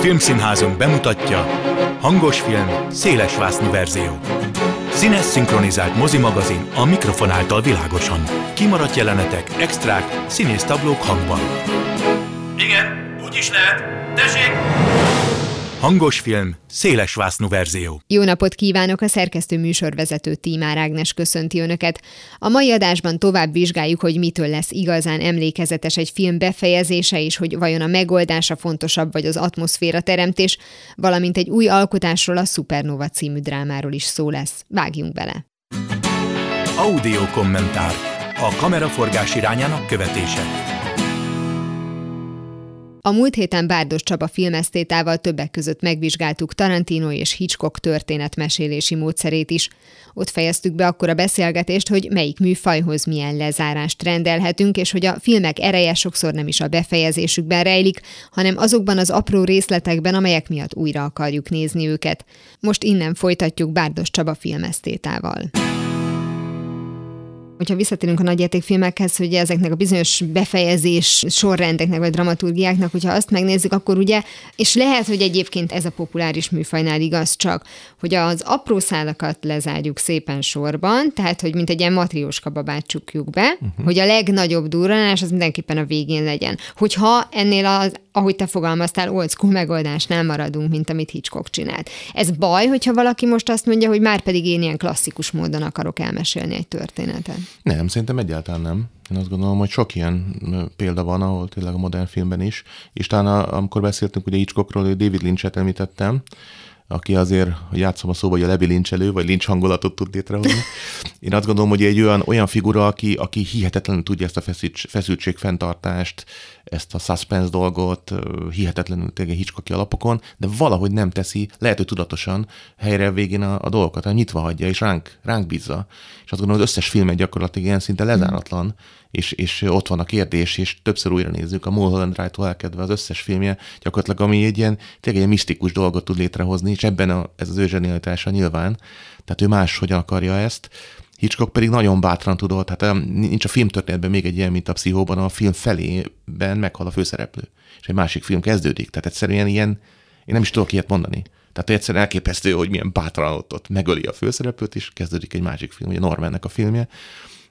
Filmszínházunk bemutatja Hangos film, széles vásznú verzió. Színes szinkronizált mozimagazin a mikrofon által világosan. Kimaradt jelenetek, extrák, színésztablók hangban. Igen, úgy is lehet. Tessék! Hangos film, széles vásznú verzió. Jó napot kívánok, a szerkesztő műsorvezető Tímár Ágnes köszönti Önöket. A mai adásban tovább vizsgáljuk, hogy mitől lesz igazán emlékezetes egy film befejezése, és hogy vajon a megoldása fontosabb, vagy az atmoszféra teremtés, valamint egy új alkotásról, a Supernova című drámáról is szó lesz. Vágjunk bele! Audio kommentár. A kameraforgás irányának követése. A múlt héten Bárdos Csaba filmesztétával többek között megvizsgáltuk Tarantino és Hitchcock történetmesélési módszerét is. Ott fejeztük be akkor a beszélgetést, hogy melyik műfajhoz milyen lezárást rendelhetünk, és hogy a filmek ereje sokszor nem is a befejezésükben rejlik, hanem azokban az apró részletekben, amelyek miatt újra akarjuk nézni őket. Most innen folytatjuk Bárdos Csaba filmesztétával hogyha visszatérünk a nagyjátékfilmekhez, hogy ezeknek a bizonyos befejezés sorrendeknek vagy dramaturgiáknak, hogyha azt megnézzük, akkor ugye, és lehet, hogy egyébként ez a populáris műfajnál igaz csak, hogy az apró szálakat lezárjuk szépen sorban, tehát, hogy mint egy ilyen matrióska babát csukjuk be, uh-huh. hogy a legnagyobb durranás az mindenképpen a végén legyen. Hogyha ennél az ahogy te fogalmaztál, old school megoldásnál maradunk, mint amit Hitchcock csinált. Ez baj, hogyha valaki most azt mondja, hogy már pedig én ilyen klasszikus módon akarok elmesélni egy történetet? Nem, szerintem egyáltalán nem. Én azt gondolom, hogy sok ilyen példa van, ahol tényleg a modern filmben is. És talán amikor beszéltünk ugye Hitchcockról, David Lynch-et említettem, aki azért, hogy játszom a szóba, hogy a Levi lincselő, vagy lincs hangulatot tud létrehozni. Én azt gondolom, hogy egy olyan, olyan figura, aki, aki hihetetlenül tudja ezt a feszültség, feszültség fenntartást, ezt a suspense dolgot, hihetetlenül tényleg Hitchcocki alapokon, de valahogy nem teszi, lehet, hogy tudatosan helyre végén a, a dolgokat, hanem nyitva hagyja, és ránk, ránk bízza. És azt gondolom, hogy az összes filmek gyakorlatilag ilyen szinte lezáratlan, mm. És, és ott van a kérdés, és többször újra nézzük, a Mulholland Drive-tól elkedve az összes filmje, gyakorlatilag ami egy ilyen, tényleg egy misztikus dolgot tud létrehozni, és ebben a, ez az ő zsenialitása nyilván, tehát ő máshogyan akarja ezt, Hitchcock pedig nagyon bátran tudott, hát nincs a filmtörténetben még egy ilyen, mint a pszichóban, a film felében meghal a főszereplő, és egy másik film kezdődik. Tehát egyszerűen ilyen, én nem is tudok ilyet mondani. Tehát egyszerűen elképesztő, hogy milyen bátran ott, ott megöli a főszereplőt, és kezdődik egy másik film, ugye Normannek a filmje,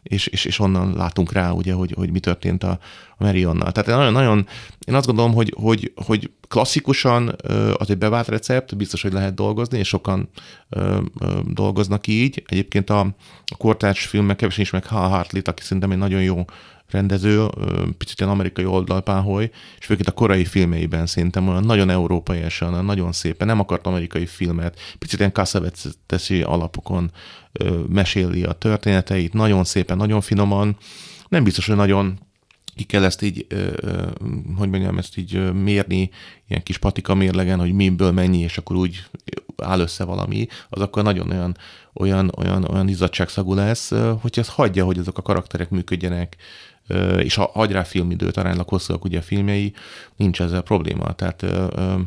és, és, és onnan látunk rá, ugye, hogy, hogy mi történt a, a Marionnal. Tehát nagyon, nagyon, én azt gondolom, hogy, hogy, hogy klasszikusan az egy bevált recept, biztos, hogy lehet dolgozni, és sokan dolgoznak így. Egyébként a, a kortárs filmek kevesen is meg Hal Hartley, aki szerintem egy nagyon jó rendező, picit ilyen amerikai oldalpáholy, és főként a korai filmeiben szerintem olyan nagyon európai olyan nagyon szépen, nem akart amerikai filmet, picit ilyen teszi alapokon meséli a történeteit, nagyon szépen, nagyon finoman, nem biztos, hogy nagyon ki kell ezt így, hogy mondjam, ezt így mérni, ilyen kis patika mérlegen, hogy miből mennyi, és akkor úgy áll össze valami, az akkor nagyon olyan, olyan, olyan, olyan izzadságszagú lesz, hogy ezt hagyja, hogy azok a karakterek működjenek, és ha hagy rá filmidőt, aránylag hosszúak ugye a filmjei, nincs ezzel probléma. Tehát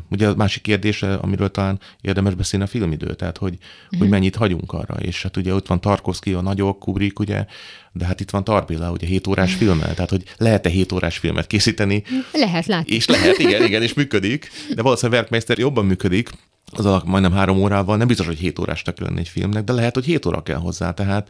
ugye a másik kérdés, amiről talán érdemes beszélni a filmidő, tehát hogy, mm-hmm. hogy mennyit hagyunk arra. És hát ugye ott van Tarkovsky, a nagyok, Kubrick, ugye, de hát itt van Tarbilla, ugye 7 órás filmmel, tehát hogy lehet-e 7 órás filmet készíteni? Lehet, látni. És lehet, igen, igen, és működik, de valószínűleg Werkmeister jobban működik, az alatt majdnem három órával, nem biztos, hogy 7 órásnak lenne egy filmnek, de lehet, hogy 7 óra kell hozzá, tehát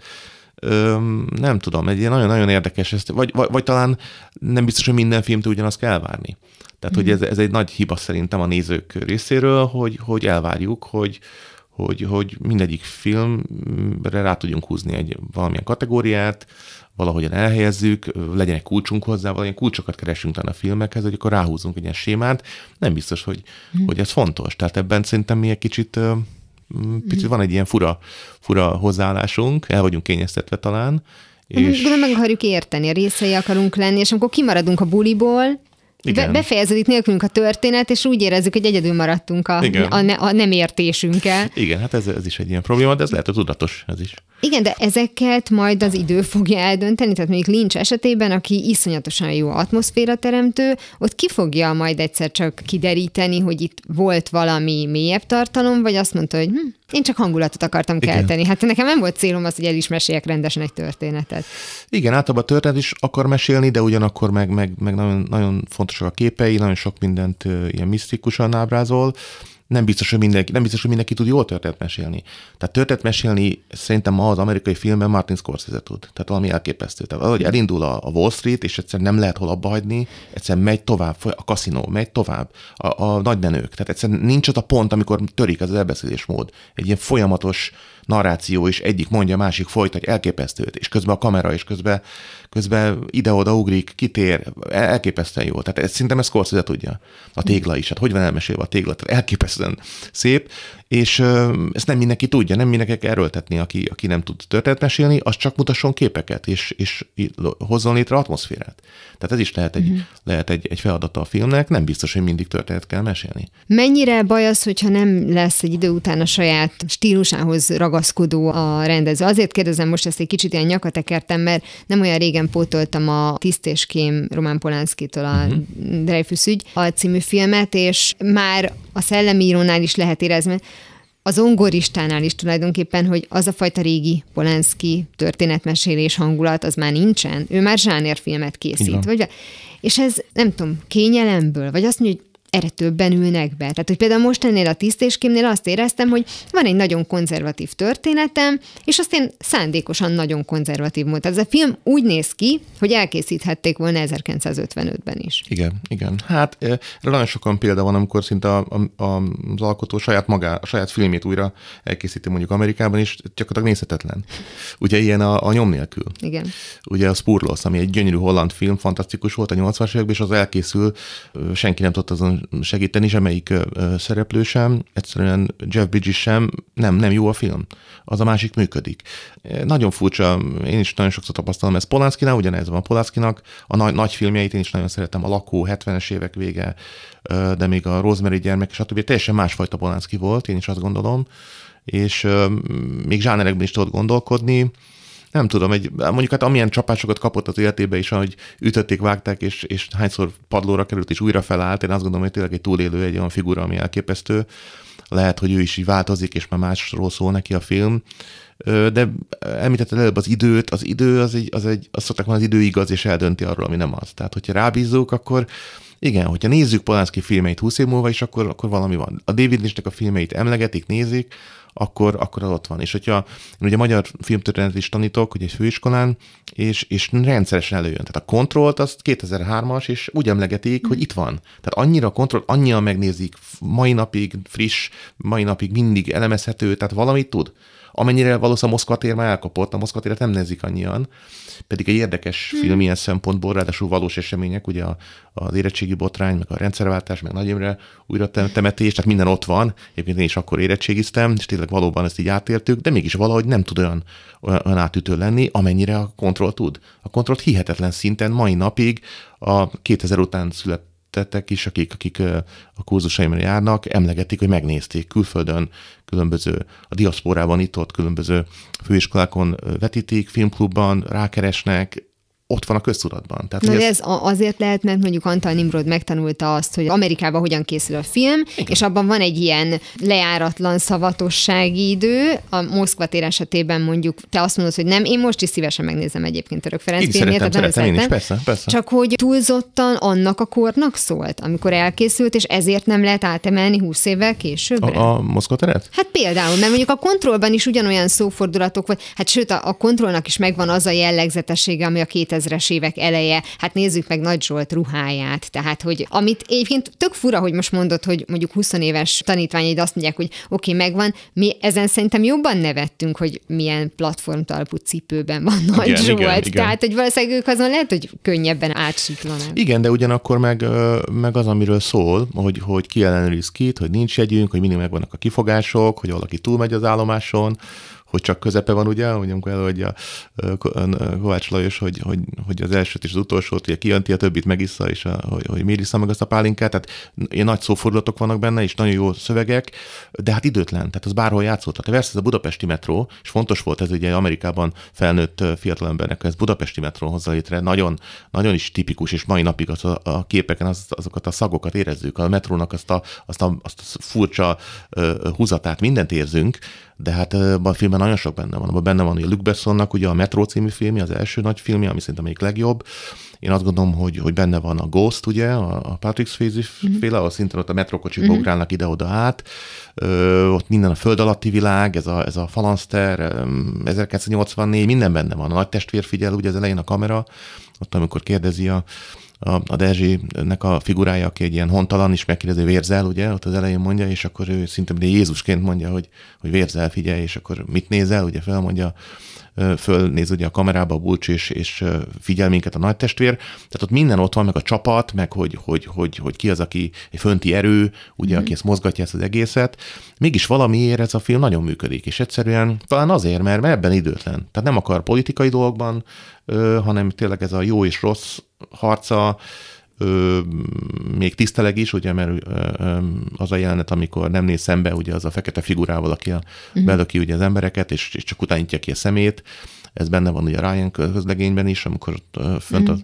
Öm, nem tudom, egy ilyen nagyon-nagyon érdekes, ezt, vagy, vagy, vagy talán nem biztos, hogy minden filmtől ugyanazt kell várni. Tehát, mm. hogy ez, ez egy nagy hiba szerintem a nézők részéről, hogy, hogy elvárjuk, hogy, hogy, hogy mindegyik filmre rá tudjunk húzni egy valamilyen kategóriát, valahogyan elhelyezzük, legyen egy kulcsunk hozzá, valamilyen kulcsokat keresünk talán a filmekhez, hogy akkor ráhúzunk egy ilyen sémát. Nem biztos, hogy, mm. hogy ez fontos. Tehát ebben szerintem mi egy kicsit picit van egy ilyen fura, fura hozzáállásunk, el vagyunk kényeztetve talán. És... De meg akarjuk érteni, a részei akarunk lenni, és amikor kimaradunk a buliból, igen. Be, befejeződik nélkülünk a történet, és úgy érezzük, hogy egyedül maradtunk a, a, a, a nem értésünkkel. Igen, hát ez, ez is egy ilyen probléma, de ez lehet, hogy tudatos ez is. Igen, de ezeket majd az idő fogja eldönteni, tehát mondjuk Lynch esetében, aki iszonyatosan jó atmoszféra teremtő, ott ki fogja majd egyszer csak kideríteni, hogy itt volt valami mélyebb tartalom, vagy azt mondta, hogy hm, én csak hangulatot akartam Igen. kelteni. Hát nekem nem volt célom az, hogy el is meséljek rendesen egy történetet. Igen, általában történet is akar mesélni, de ugyanakkor meg, meg, meg nagyon, nagyon fontosak a képei, nagyon sok mindent ilyen misztikusan ábrázol nem biztos, hogy mindenki, nem biztos, hogy mindenki tud jól történet mesélni. Tehát történet mesélni szerintem ma az amerikai filmben Martin Scorsese tud. Tehát valami elképesztő. Tehát ahogy elindul a, a Wall Street, és egyszerűen nem lehet hol abba hagyni, egyszerűen megy tovább, a kaszinó megy tovább, a, a nagymenők. Tehát egyszerűen nincs az a pont, amikor törik az elbeszélésmód. Egy ilyen folyamatos narráció, és egyik mondja, másik folytatja, elképesztőt, és közben a kamera, és közben, közben ide-oda ugrik, kitér, elképesztően jó. Tehát ez, szerintem ezt Scorsese tudja. A tégla is, hát hogy van elmesélve a tégla, tehát elképesztően szép, és ezt nem mindenki tudja, nem mindenki kell erőltetni, aki, aki nem tud történet mesélni, az csak mutasson képeket, és, és hozzon létre atmoszférát. Tehát ez is lehet egy, uh-huh. lehet egy, egy feladata a filmnek, nem biztos, hogy mindig történet kell mesélni. Mennyire baj az, hogyha nem lesz egy idő után a saját stílusához ragaszkodó a rendező? Azért kérdezem most ezt egy kicsit ilyen nyakatekertem, mert nem olyan régen pótoltam a Tiszt és Kém Román Polánszkitól a uh-huh. Dreyfus ügy a című filmet, és már a szellemírónál is lehet érezni, az ongoristánál is tulajdonképpen, hogy az a fajta régi Polanski történetmesélés hangulat, az már nincsen. Ő már zsánerfilmet készít. Vagy, és ez nem tudom, kényelemből, vagy azt mondja, hogy erre többen ülnek be. Tehát, hogy például most ennél a tisztéskémnél azt éreztem, hogy van egy nagyon konzervatív történetem, és azt én szándékosan nagyon konzervatív módon. Ez a film úgy néz ki, hogy elkészíthették volna 1955-ben is. Igen, igen. Hát erre nagyon sokan példa van, amikor szinte a, a, a, az alkotó saját magá, a saját filmét újra elkészíti mondjuk Amerikában, és gyakorlatilag nézhetetlen. Ugye ilyen a, a nyom nélkül. Igen. Ugye a Spurlos, ami egy gyönyörű holland film, fantasztikus volt a 80-as években, és az elkészül, senki nem tudta azon segíteni, semmelyik szereplő sem, egyszerűen Jeff Bridges sem, nem, nem jó a film. Az a másik működik. Nagyon furcsa, én is nagyon sokszor tapasztalom ezt Polanszkinál, ugyanez van Polanszkinak, a nagy, nagy filmjeit én is nagyon szeretem, a Lakó, 70-es évek vége, de még a Rosemary gyermek, stb. Teljesen másfajta Polanszki volt, én is azt gondolom, és még zsánerekben is tudott gondolkodni, nem tudom, egy, mondjuk hát amilyen csapásokat kapott az életébe is, ahogy ütötték, vágták, és, és hányszor padlóra került, és újra felállt, én azt gondolom, hogy tényleg egy túlélő, egy olyan figura, ami elképesztő. Lehet, hogy ő is így változik, és már másról szól neki a film. De említetted előbb az időt, az idő az egy, az egy azt szokták mondani, az idő igaz, és eldönti arról, ami nem az. Tehát, hogyha rábízzuk, akkor igen, hogyha nézzük Polanski filmeit 20 év múlva is, akkor, akkor valami van. A David Lynchnek a filmeit emlegetik, nézik, akkor, akkor az ott van. És hogyha én ugye magyar filmtörténetet is tanítok, hogy egy főiskolán, és, és rendszeresen előjön. Tehát a kontrollt azt 2003-as, és úgy emlegetik, hogy itt van. Tehát annyira a kontrollt, annyian megnézik, mai napig friss, mai napig mindig elemezhető, tehát valamit tud. Amennyire valószínűleg Moszkva tér már elkapott, a Moszkva téret nem nézik annyian, pedig egy érdekes hmm. film ilyen szempontból, ráadásul valós események, ugye az érettségi botrány, meg a rendszerváltás, meg Nagy Imre újra temetés, tehát minden ott van. Egyébként én is akkor érettségiztem, és tényleg valóban ezt így átéltük, de mégis valahogy nem tud olyan, olyan átütő lenni, amennyire a kontroll tud. A kontrollt hihetetlen szinten mai napig a 2000 után született tettek is, akik, akik a kurzusaimra járnak, emlegetik, hogy megnézték külföldön, különböző, a diaszporában itt-ott különböző főiskolákon vetítik, filmklubban rákeresnek, ott van a köztudatban. Tehát, Na, ez, ez azért lehet, mert mondjuk Antal Nimrod megtanulta azt, hogy Amerikában hogyan készül a film, Igen. és abban van egy ilyen lejáratlan szavatossági idő. A Moszkva tér esetében mondjuk te azt mondod, hogy nem, én most is szívesen megnézem egyébként Török Ferenc filmjét. Szeretem, szeretem, én is, persze, persze. Csak hogy túlzottan annak a kornak szólt, amikor elkészült, és ezért nem lehet átemelni 20 évvel később. A, a Moszkva teret? Hát például, mert mondjuk a kontrollban is ugyanolyan szófordulatok vagy, hát sőt, a, a kontrollnak is megvan az a jellegzetessége, ami a 2000 2000-es évek eleje, hát nézzük meg Nagy Zsolt ruháját, tehát hogy amit egyébként tök fura, hogy most mondod, hogy mondjuk 20 éves tanítványaid azt mondják, hogy oké, okay, megvan, mi ezen szerintem jobban nevettünk, hogy milyen platformtalpú cipőben van Nagy igen, Zsolt, igen, igen. tehát hogy valószínűleg ők azon lehet, hogy könnyebben átsiklanak. Igen, de ugyanakkor meg, meg az, amiről szól, hogy, hogy ki ellenőriz kit, hogy nincs jegyünk, hogy mindig megvannak a kifogások, hogy valaki túlmegy az állomáson, hogy csak közepe van, ugye, hogy amikor előadja Kovács Lajos, hogy, hogy, hogy az elsőt és az utolsót, ugye kijönti, a többit megissza, és a, hogy, hogy miért iszza meg azt a pálinkát, tehát ilyen nagy szófordulatok vannak benne, és nagyon jó szövegek, de hát időtlen, tehát az bárhol játszott. Tehát ez a budapesti metró, és fontos volt ez ugye Amerikában felnőtt fiatalembernek, ez budapesti metró hozza létre, nagyon, nagyon is tipikus, és mai napig az a, a képeken az, azokat a szagokat érezzük, a metrónak azt a, azt a, azt a furcsa uh, húzatát, mindent érzünk, de hát a filmben nagyon sok benne van. Abban benne van, a Luc Bessonnak ugye a Metro című filmje, az első nagy filmje, ami szerintem még legjobb. Én azt gondolom, hogy, hogy benne van a Ghost, ugye, a, Patrick Swayze mm-hmm. féle, ahol szintén ott a metrokocsik mm-hmm. ugrálnak ide-oda át. Ö, ott minden a föld alatti világ, ez a, ez a Falanster, 1984, minden benne van. A nagy testvér figyel, ugye az elején a kamera, ott amikor kérdezi a, a, a Dezsének a figurája, aki egy ilyen hontalan, is megkérdezi, vérzel, ugye, ott az elején mondja, és akkor ő szinte Jézusként mondja, hogy, hogy vérzel, figyelj, és akkor mit nézel, ugye felmondja, fölnéz ugye a kamerába a bulcs, és, és figyel minket a nagy testvér. Tehát ott minden ott van, meg a csapat, meg hogy, hogy, hogy, hogy ki az, aki egy fönti erő, ugye, mm. aki ezt mozgatja ezt az egészet. Mégis valamiért ez a film nagyon működik, és egyszerűen talán azért, mert ebben időtlen. Tehát nem akar politikai dolgokban, hanem tényleg ez a jó és rossz harca, ö, még tiszteleg is, ugye, mert ö, ö, az a jelenet, amikor nem néz szembe, ugye az a fekete figurával, aki a, uh-huh. belöki ugye az embereket, és, és csak utánítja ki a szemét, ez benne van ugye a Ryan közlegényben is, amikor fönt mm.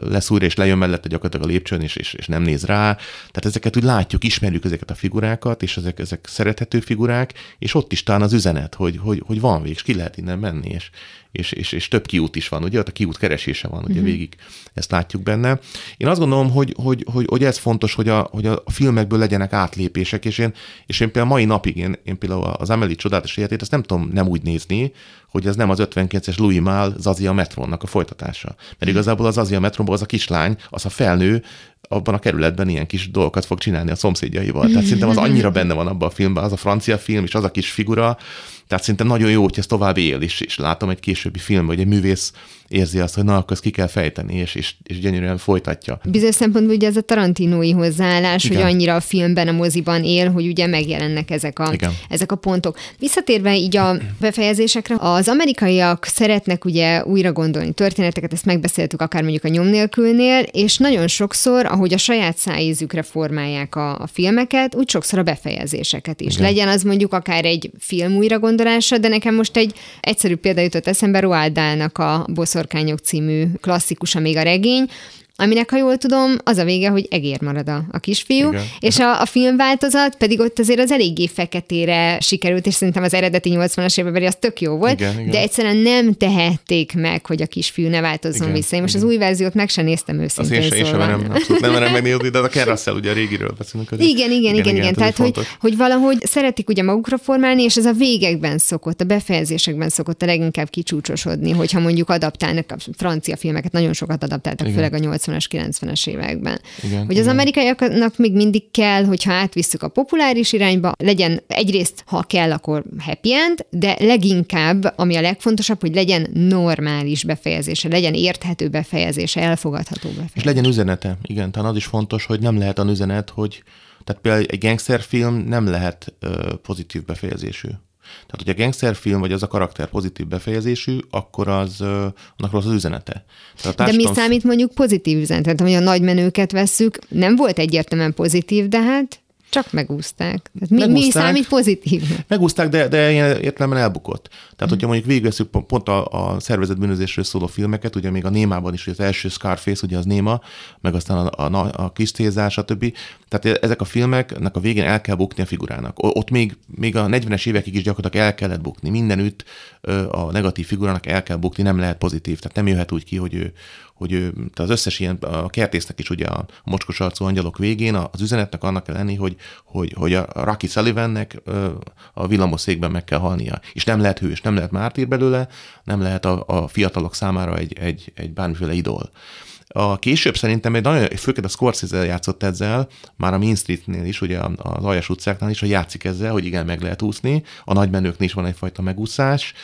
lesz újra, és lejön mellette gyakorlatilag a lépcsőn, és, és, és nem néz rá. Tehát ezeket úgy látjuk, ismerjük ezeket a figurákat, és ezek, ezek szerethető figurák, és ott is talán az üzenet, hogy, hogy, hogy van vég, és ki lehet innen menni, és, és, és, és több kiút is van, ugye, ott a kiút keresése van, ugye mm. végig ezt látjuk benne. Én azt gondolom, hogy, hogy, hogy, hogy ez fontos, hogy a, hogy a filmekből legyenek átlépések, és én, és én például mai napig, én, én például az Amelie csodálatos életét, ezt nem tudom nem úgy nézni, hogy ez nem az 59-es Louis Mal Zazia Metronnak a folytatása. Mert igazából az Zazia Metronban az a kislány, az a felnő, abban a kerületben ilyen kis dolgokat fog csinálni a szomszédjaival. Tehát szerintem az annyira benne van abban a filmben, az a francia film, és az a kis figura, tehát szerintem nagyon jó, hogy ez tovább él, és, és látom egy későbbi filmben, hogy egy művész érzi azt, hogy na, akkor ezt ki kell fejteni, és, és, és gyönyörűen folytatja. Bizonyos szempontból ugye ez a tarantinói hozzáállás, Igen. hogy annyira a filmben, a moziban él, hogy ugye megjelennek ezek a, ezek a pontok. Visszatérve így a befejezésekre, az amerikaiak szeretnek ugye újra gondolni történeteket, ezt megbeszéltük akár mondjuk a nyom nélkülnél, és nagyon sokszor, ahogy a saját szájízükre formálják a, a filmeket, úgy sokszor a befejezéseket is. Igen. Legyen az mondjuk akár egy film újra gondolása, de nekem most egy egyszerű példa jutott eszembe Roald Dahl-nak a Bosz Boszorkányok című klasszikusa még a regény, aminek, ha jól tudom, az a vége, hogy egér marad a, a kisfiú, Igen. és a, a filmváltozat pedig ott azért az eléggé feketére sikerült, és szerintem az eredeti 80-as évekbeli az tök jó volt, Igen, Igen. de egyszerűen nem tehették meg, hogy a kisfiú ne változzon Igen, vissza. Én most Igen. az új verziót meg sem néztem őszintén. Azt én, szóval. én sem merem, abszolút nem merem megnézni, de a Ken Russell ugye a régiről beszélünk. Igen, igen, igen, igen, igen. Tehát, hogy, hogy valahogy szeretik ugye magukra formálni, és ez a végekben szokott, a befejezésekben szokott a leginkább kicsúcsosodni, hogyha mondjuk adaptálnak a francia filmeket, nagyon sokat adaptáltak, igen. főleg a 80-as, 90-es években. Igen, hogy az igen. amerikaiaknak még mindig kell, hogyha átvisszük a populáris irányba, legyen egyrészt, ha kell, akkor happy end, de leginkább, ami a legfontosabb, hogy legyen normális befejezése, legyen érthető befejezése, elfogadható befejezése. És legyen üzenete. Igen, talán az is fontos, hogy nem lehet a üzenet, hogy tehát például egy gangsterfilm nem lehet ö, pozitív befejezésű. Tehát, hogy a gangsterfilm, vagy az a karakter pozitív befejezésű, akkor az, annak rossz az üzenete. Tehát a társadalom... De mi számít mondjuk pozitív üzenet? Tehát, hogy a nagy menőket vesszük, nem volt egyértelműen pozitív, de hát csak megúzták. Mi, megúzták, mi számít pozitív? Megúzták, de, de ilyen értelemben elbukott. Tehát, mm. hogyha mondjuk végigveszünk pont a, a szervezet bűnözésről szóló filmeket, ugye még a Némában is, az első Scarface, ugye az Néma, meg aztán a, a, a kis tézás, stb. Tehát ezek a filmeknek a végén el kell bukni a figurának. Ott még, még a 40-es évekig is gyakorlatilag el kellett bukni. Mindenütt a negatív figurának el kell bukni, nem lehet pozitív. Tehát nem jöhet úgy ki, hogy ő, hogy ő, tehát az összes ilyen, a kertésznek is ugye a mocskos arcú angyalok végén az üzenetnek annak kell lenni, hogy, hogy, hogy a Rocky Sullivannek a villamoszékben meg kell halnia. És nem lehet hős, nem lehet mártír belőle, nem lehet a, a fiatalok számára egy, egy, egy bármiféle idol. A később szerintem egy nagyon, főként a Scorsese játszott ezzel, már a Main Streetnél is, ugye az Aljas utcáknál is, hogy játszik ezzel, hogy igen, meg lehet úszni. A nagymenőknél is van egyfajta megúszás.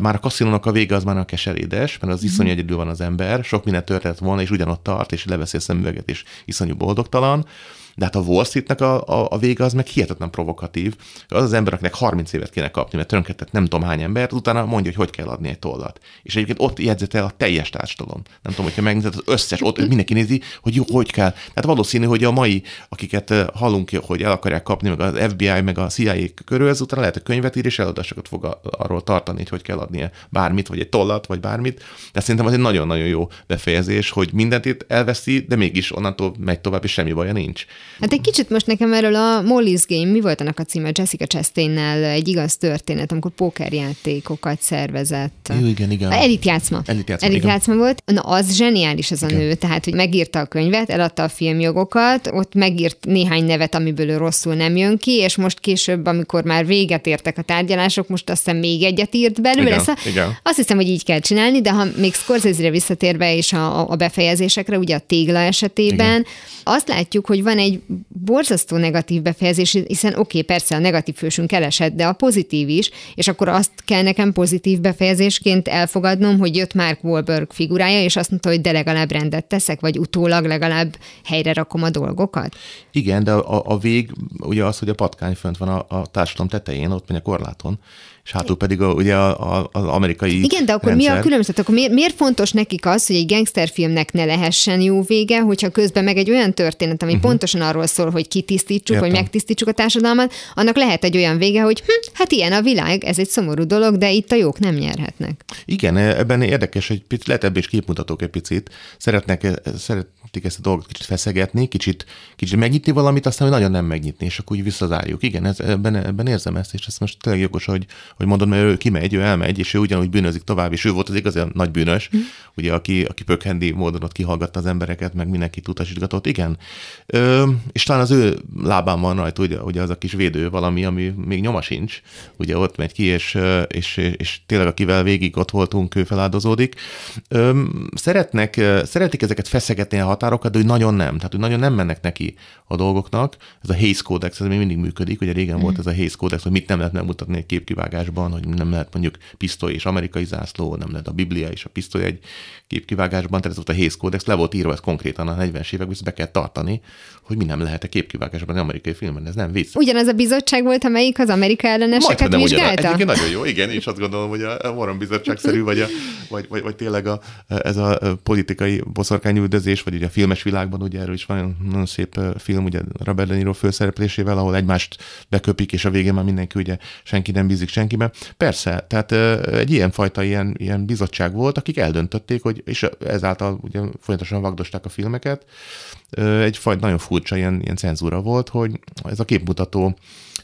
Már a kaszinónak a vége az már a keserédes, mert az mm. iszonyú egyedül van az ember, sok minden történt volna, és ugyanott tart, és leveszi a szemüveget, és iszonyú boldogtalan De hát a Wall Streetnek a, a, a vége az meg hihetetlen provokatív. Az az ember, akinek 30 évet kéne kapni, mert tönkretett nem tudom hány embert, utána mondja, hogy hogy kell adni egy tollat. És egyébként ott jegyzete a teljes társadalom. Nem tudom, hogyha megnézed az összes, ott mindenki nézi, hogy jó, hogy kell. Tehát valószínű, hogy a mai, akiket hallunk, hogy el akarják kapni, meg az FBI, meg a CIA körül, utána lehet, hogy könyvet ír, és eladásokat fog arról tartani, hogy hogy kell adnia bármit, vagy egy tollat, vagy bármit. De szerintem az egy nagyon-nagyon jó befejezés, hogy mindent itt elveszi, de mégis onnantól megy tovább, és semmi baja nincs. Hát egy kicsit most nekem erről a Molly's Game, mi volt annak a címe? Jessica Chastain-nel egy igaz történet, amikor pókerjátékokat szervezett. Jó, igen, igen. Elit játszma. Elit játszma, Elit játszma volt. Na, az zseniális az a igen. nő, tehát, hogy megírta a könyvet, eladta a filmjogokat, ott megírt néhány nevet, amiből ő rosszul nem jön ki, és most később, amikor már véget értek a tárgyalások, most azt hiszem még egyet írt belőle. Igen, szóval igen. Azt hiszem, hogy így kell csinálni, de ha még Scorsese-re visszatérve és a, a befejezésekre, ugye a tégla esetében, igen. azt látjuk, hogy van egy borzasztó negatív befejezés, hiszen oké, okay, persze a negatív fősünk elesett, de a pozitív is, és akkor azt kell nekem pozitív befejezésként elfogadnom, hogy jött Mark Wahlberg figurája, és azt mondta, hogy de legalább rendet teszek, vagy utólag legalább helyre rakom a dolgokat. Igen, de a, a vég ugye az, hogy a patkány fönt van a, a társadalom tetején, ott megy a korláton, és hátul pedig a, ugye a, a, az amerikai Igen, de akkor rendszer. mi a különbözet? Akkor miért, miért fontos nekik az, hogy egy gangsterfilmnek ne lehessen jó vége, hogyha közben meg egy olyan történet, ami uh-huh. pontosan arról szól, hogy kitisztítsuk, Értem. vagy megtisztítsuk a társadalmat, annak lehet egy olyan vége, hogy hm, hát ilyen a világ, ez egy szomorú dolog, de itt a jók nem nyerhetnek. Igen, ebben érdekes, hogy lehet ebből is képmutatók egy picit. Szeretnek, szeretik ezt a dolgot kicsit feszegetni, kicsit, kicsit megnyitni valamit, aztán hogy nagyon nem megnyitni, és akkor úgy visszazárjuk. Igen, ez, ebben, ebben érzem ezt, és ez most tényleg jogos, hogy, hogy mondod, mert ő kimegy, ő elmegy, és ő ugyanúgy bűnözik tovább, és ő volt az igazi nagy bűnös, mm. ugye, aki, aki pökhendi módon ott kihallgatta az embereket, meg mindenkit utasítgatott, igen. Ö, és talán az ő lábán van rajta, ugye, ugye az a kis védő valami, ami még nyoma sincs, ugye ott megy ki, és, és, és tényleg akivel végig ott voltunk, ő feláldozódik. Ö, szeretnek, szeretik ezeket feszegetni a határokat, de hogy nagyon nem, tehát hogy nagyon nem mennek neki a dolgoknak. Ez a Hays Codex, ez még mindig működik, ugye régen mm. volt ez a Hays Codex, hogy mit nem lehet megmutatni egy képkivágásban, hogy nem lehet mondjuk pisztoly és amerikai zászló, nem lehet a Biblia és a pisztoly egy képkivágásban, tehát ez volt a Hays Codex, le volt írva ez konkrétan a 40-es években, be kell tartani, hogy mi nem lehet a képkivágásban, amerikai filmben, ez nem vicc. Ugyanaz a bizottság volt, amelyik az amerikai elleneseket Majd, vizsgálta? Ugyan, nagyon jó, igen, és azt gondolom, hogy a Warren bizottságszerű, vagy, a, vagy, vagy, vagy tényleg a, ez a politikai boszorkányüldözés, vagy ugye a filmes világban, ugye erről is van nagyon szép film, ugye Robert De Niro főszereplésével, ahol egymást beköpik, és a végén már mindenki ugye senki nem bízik senkibe. Persze, tehát egy ilyen fajta ilyen, ilyen bizottság volt, akik eldöntötték, hogy, és ezáltal ugye folyamatosan vagdosták a filmeket, egy fajta nagyon furcsa ilyen, ilyen cenzúra volt, hogy ez a képmutató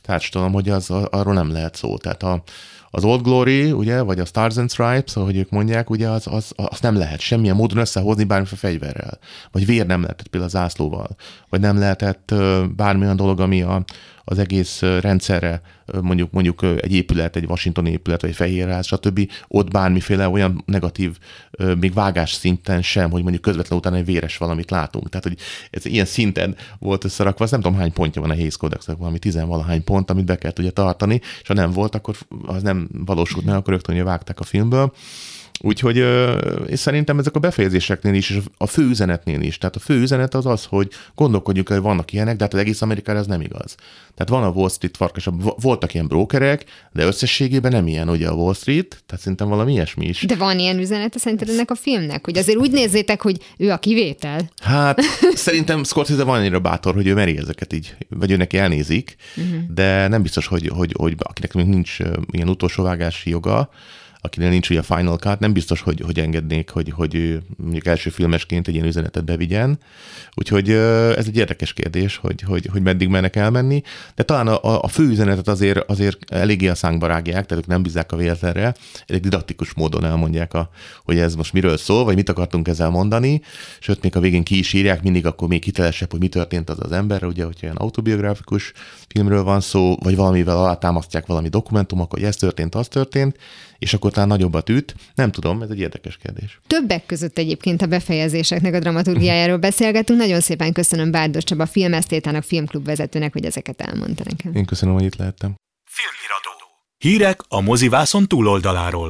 társadalom, hogy az, arról nem lehet szó. Tehát a, az Old Glory, ugye, vagy a Stars and Stripes, ahogy ők mondják, ugye, az, az, az nem lehet semmilyen módon összehozni bármiféle fegyverrel. Vagy vér nem lehetett például zászlóval. Vagy nem lehetett bármilyen dolog, ami a, az egész rendszerre, mondjuk mondjuk egy épület, egy Washington épület, vagy egy Fehérház, stb. ott bármiféle olyan negatív, még vágás szinten sem, hogy mondjuk közvetlen utána egy véres valamit látunk. Tehát, hogy ez ilyen szinten volt összerakva, az nem tudom hány pontja van a Hays Codexnek, valami tizenvalahány pont, amit be kell ugye tartani, és ha nem volt, akkor az nem valósult meg, akkor rögtön vágták a filmből. Úgyhogy és szerintem ezek a befejezéseknél is, és a fő üzenetnél is. Tehát a fő üzenet az az, hogy gondolkodjunk, hogy vannak ilyenek, de hát az egész Amerikára ez nem igaz. Tehát van a Wall Street farkas, voltak ilyen brókerek, de összességében nem ilyen ugye a Wall Street, tehát szerintem valami ilyesmi is. De van ilyen üzenete szerinted ennek a filmnek, hogy azért úgy nézzétek, hogy ő a kivétel? Hát szerintem Scorsese van annyira bátor, hogy ő meri ezeket így, vagy ő neki elnézik, uh-huh. de nem biztos, hogy, hogy, hogy akinek még nincs ilyen utolsó vágási joga, akinél nincs ugye a Final Cut, nem biztos, hogy, hogy engednék, hogy, hogy mondjuk első filmesként egy ilyen üzenetet bevigyen. Úgyhogy ez egy érdekes kérdés, hogy, hogy, hogy meddig mennek elmenni, de talán a, a fő üzenetet azért, azért eléggé a szánkba rágják, tehát ők nem bízzák a véletlenre, elég didaktikus módon elmondják, a, hogy ez most miről szól, vagy mit akartunk ezzel mondani, sőt, még a végén ki is írják, mindig akkor még hitelesebb, hogy mi történt az az ember, ugye, hogyha ilyen autobiográfikus filmről van szó, vagy valamivel alátámasztják valami dokumentumok, hogy ez történt, az történt, és akkor talán nagyobbat üt. Nem tudom, ez egy érdekes kérdés. Többek között egyébként a befejezéseknek a dramaturgiájáról beszélgetünk. Nagyon szépen köszönöm Bárdos Csaba filmesztétának, filmklub vezetőnek, hogy ezeket elmondta nekem. Én köszönöm, hogy itt lehettem. Filmiradó. Hírek a mozivászon túloldaláról.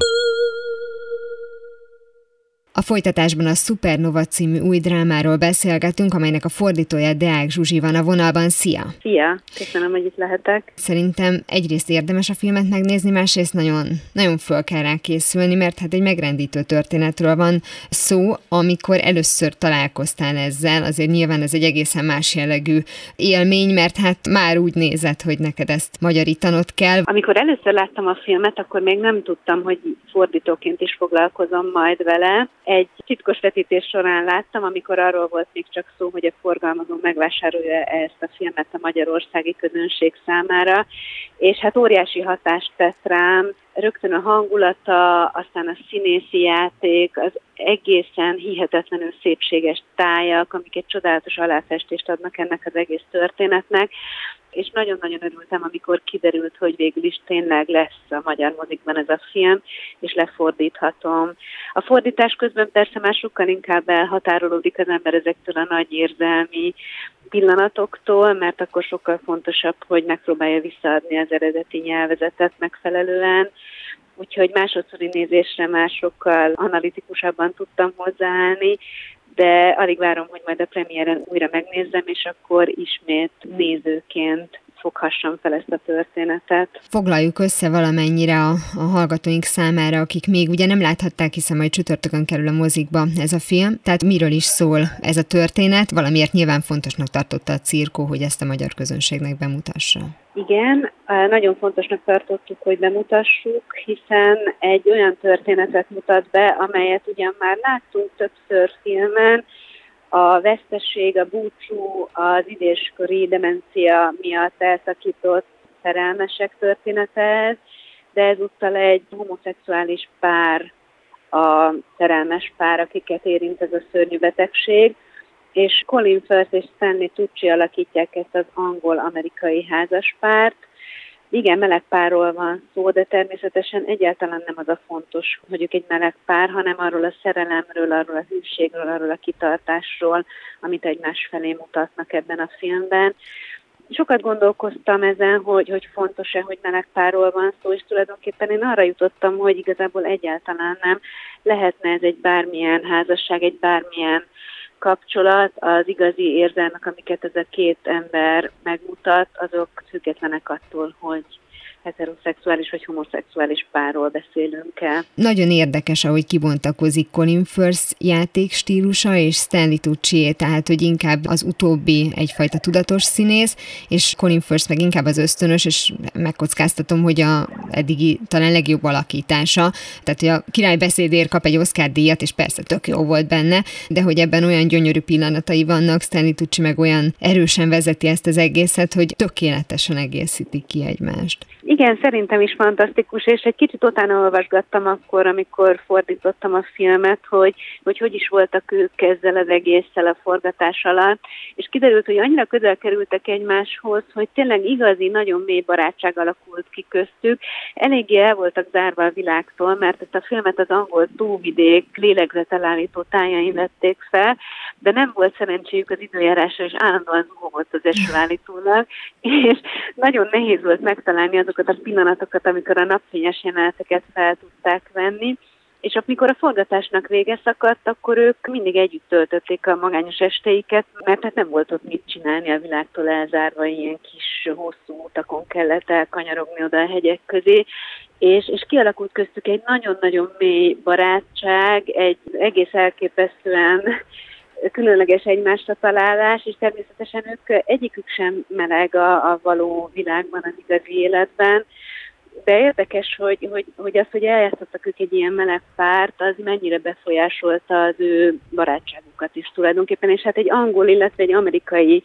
A folytatásban a Supernova című új drámáról beszélgetünk, amelynek a fordítója Deák Zsuzsi van a vonalban. Szia! Szia! Köszönöm, hogy itt lehetek. Szerintem egyrészt érdemes a filmet megnézni, másrészt nagyon, nagyon föl kell rá készülni, mert hát egy megrendítő történetről van szó, amikor először találkoztál ezzel, azért nyilván ez egy egészen más jellegű élmény, mert hát már úgy nézett, hogy neked ezt magyarítanod kell. Amikor először láttam a filmet, akkor még nem tudtam, hogy fordítóként is foglalkozom majd vele. Egy titkos vetítés során láttam, amikor arról volt még csak szó, hogy a forgalmazó megvásárolja ezt a filmet a magyarországi közönség számára, és hát óriási hatást tett rám, rögtön a hangulata, aztán a színészi játék, az egészen hihetetlenül szépséges tájak, amik egy csodálatos aláfestést adnak ennek az egész történetnek, és nagyon-nagyon örültem, amikor kiderült, hogy végül is tényleg lesz a magyar mozikban ez a film, és lefordíthatom. A fordítás közben persze már sokkal inkább elhatárolódik az ember ezektől a nagy érzelmi pillanatoktól, mert akkor sokkal fontosabb, hogy megpróbálja visszaadni az eredeti nyelvezetet megfelelően, úgyhogy másodszori nézésre már sokkal analitikusabban tudtam hozzáállni, de alig várom, hogy majd a premiéren újra megnézzem, és akkor ismét nézőként foghassam fel ezt a történetet. Foglaljuk össze valamennyire a, a hallgatóink számára, akik még ugye nem láthatták, hiszen majd csütörtökön kerül a mozikba ez a film. Tehát miről is szól ez a történet? Valamiért nyilván fontosnak tartotta a cirkó, hogy ezt a magyar közönségnek bemutassa. Igen, nagyon fontosnak tartottuk, hogy bemutassuk, hiszen egy olyan történetet mutat be, amelyet ugyan már láttunk többször filmen, a vesztesség, a búcsú, az idéskori demencia miatt elszakított szerelmesek története ez, de ezúttal egy homoszexuális pár, a szerelmes pár, akiket érint ez a szörnyű betegség, és Colin Firth és Stanley Tucci alakítják ezt az angol-amerikai házaspárt, igen, meleg párról van szó, de természetesen egyáltalán nem az a fontos, hogy ők egy meleg pár, hanem arról a szerelemről, arról a hűségről, arról a kitartásról, amit egymás felé mutatnak ebben a filmben. Sokat gondolkoztam ezen, hogy, hogy fontos-e, hogy meleg párról van szó, és tulajdonképpen én arra jutottam, hogy igazából egyáltalán nem. Lehetne ez egy bármilyen házasság, egy bármilyen kapcsolat, az igazi érzelmek, amiket ez a két ember megmutat, azok függetlenek attól, hogy heteroszexuális vagy homoszexuális párról beszélünk el. Nagyon érdekes, ahogy kibontakozik Colin Firth játék stílusa és Stanley Tucci, tehát hogy inkább az utóbbi egyfajta tudatos színész, és Colin Firth meg inkább az ösztönös, és megkockáztatom, hogy a eddigi talán legjobb alakítása. Tehát, hogy a király beszédért kap egy Oscar díjat, és persze tök jó volt benne, de hogy ebben olyan gyönyörű pillanatai vannak, Stanley Tucci meg olyan erősen vezeti ezt az egészet, hogy tökéletesen egészítik ki egymást. Igen, szerintem is fantasztikus, és egy kicsit utána olvasgattam akkor, amikor fordítottam a filmet, hogy hogy, hogy is voltak ők ezzel az egésszel a forgatás alatt, és kiderült, hogy annyira közel kerültek egymáshoz, hogy tényleg igazi, nagyon mély barátság alakult ki köztük. Eléggé el voltak zárva a világtól, mert ezt a filmet az angol túlvidék lélegzetelállító tájain vették fel, de nem volt szerencséjük az időjárásra, és állandóan zuhogott az esőállítónak, és nagyon nehéz volt megtalálni azokat azokat a pillanatokat, amikor a napfényes jeleneteket fel tudták venni, és amikor a forgatásnak vége szakadt, akkor ők mindig együtt töltötték a magányos esteiket, mert hát nem volt ott mit csinálni a világtól elzárva, ilyen kis hosszú utakon kellett elkanyarogni oda a hegyek közé, és, és kialakult köztük egy nagyon-nagyon mély barátság, egy egész elképesztően különleges egymásra találás, és természetesen ők egyikük sem meleg a, a való világban, az igazi életben, de érdekes, hogy, hogy, hogy az, hogy eljátszottak ők egy ilyen meleg párt, az mennyire befolyásolta az ő barátságukat is tulajdonképpen, és hát egy angol, illetve egy amerikai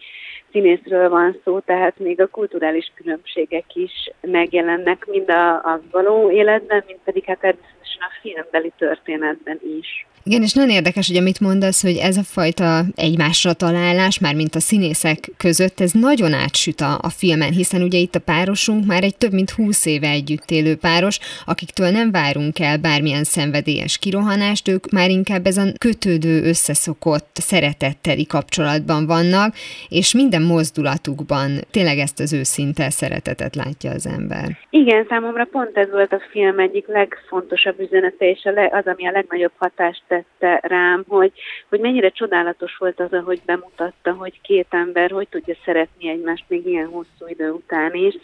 színészről van szó, tehát még a kulturális különbségek is megjelennek mind a, a való életben, mind pedig hát természetesen a filmbeli történetben is. Igen, és nagyon érdekes, hogy amit mondasz, hogy ez a fajta egymásra találás, már mint a színészek között, ez nagyon átsüt a, a filmen, hiszen ugye itt a párosunk már egy több mint húsz éve együtt élő páros, akiktől nem várunk el bármilyen szenvedélyes kirohanást, ők már inkább ezen kötődő, összeszokott, szeretetteli kapcsolatban vannak, és minden mozdulatukban tényleg ezt az őszinte szeretetet látja az ember. Igen, számomra pont ez volt a film egyik legfontosabb üzenete, és az, ami a legnagyobb hatást tette rám, hogy, hogy mennyire csodálatos volt az, ahogy bemutatta, hogy két ember hogy tudja szeretni egymást még ilyen hosszú idő után is,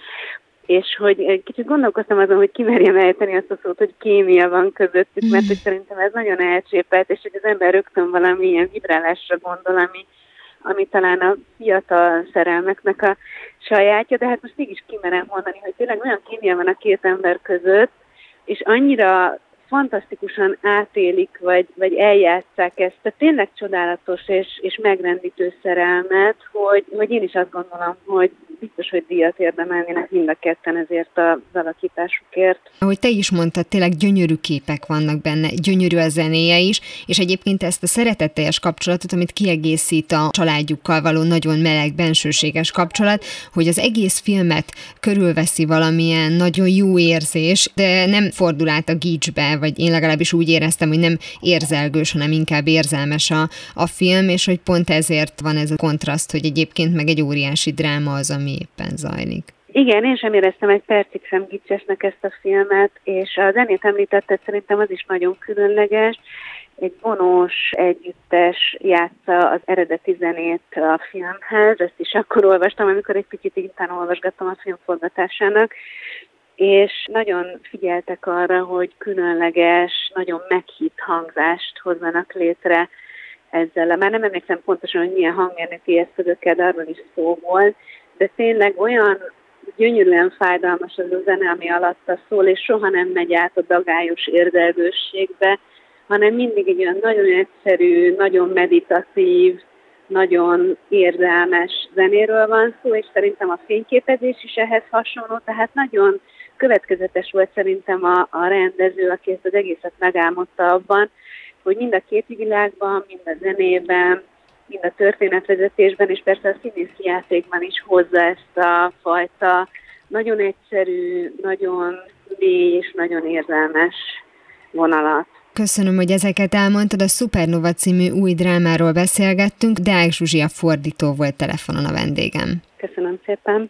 és hogy kicsit gondolkoztam azon, hogy kimerjem ejteni azt a szót, hogy kémia van közöttük, mert hogy szerintem ez nagyon elcsépelt, és hogy az ember rögtön valami ilyen vibrálásra gondol, ami, ami talán a fiatal szerelmeknek a sajátja, de hát most mégis kimerem mondani, hogy tényleg olyan kémia van a két ember között, és annyira fantasztikusan átélik, vagy, vagy eljátszák ezt a tényleg csodálatos és, és megrendítő szerelmet, hogy, hogy én is azt gondolom, hogy biztos, hogy díjat érdemelnének mind a ketten ezért a alakításukért. Ahogy te is mondtad, tényleg gyönyörű képek vannak benne, gyönyörű a zenéje is, és egyébként ezt a szeretetteljes kapcsolatot, amit kiegészít a családjukkal való nagyon meleg, bensőséges kapcsolat, hogy az egész filmet körülveszi valamilyen nagyon jó érzés, de nem fordul át a gicsbe, vagy én legalábbis úgy éreztem, hogy nem érzelgős, hanem inkább érzelmes a, a film, és hogy pont ezért van ez a kontraszt, hogy egyébként meg egy óriási dráma az, ami éppen zajlik. Igen, én sem éreztem egy percig sem gicsesnek ezt a filmet, és a zenét említetted, szerintem az is nagyon különleges. Egy vonós együttes játsza az eredeti zenét a filmhez, ezt is akkor olvastam, amikor egy picit utána olvasgattam a film forgatásának, és nagyon figyeltek arra, hogy különleges, nagyon meghitt hangzást hozzanak létre ezzel. Már nem emlékszem pontosan, hogy milyen hangmérnöki eszközökkel, de arról is szó volt, de tényleg olyan gyönyörűen fájdalmas az a zene, ami alatta szól, és soha nem megy át a dagályos érdelgősségbe, hanem mindig egy olyan nagyon egyszerű, nagyon meditatív, nagyon érzelmes zenéről van szó, és szerintem a fényképezés is ehhez hasonló, tehát nagyon következetes volt szerintem a, a rendező, aki ezt az egészet megálmodta abban, hogy mind a képi világban, mind a zenében, mind a történetvezetésben, és persze a színészi játékban is hozza ezt a fajta nagyon egyszerű, nagyon mély és nagyon érzelmes vonalat. Köszönöm, hogy ezeket elmondtad. A Supernova című új drámáról beszélgettünk. Deák Zsuzsi a fordító volt telefonon a vendégem. Köszönöm szépen.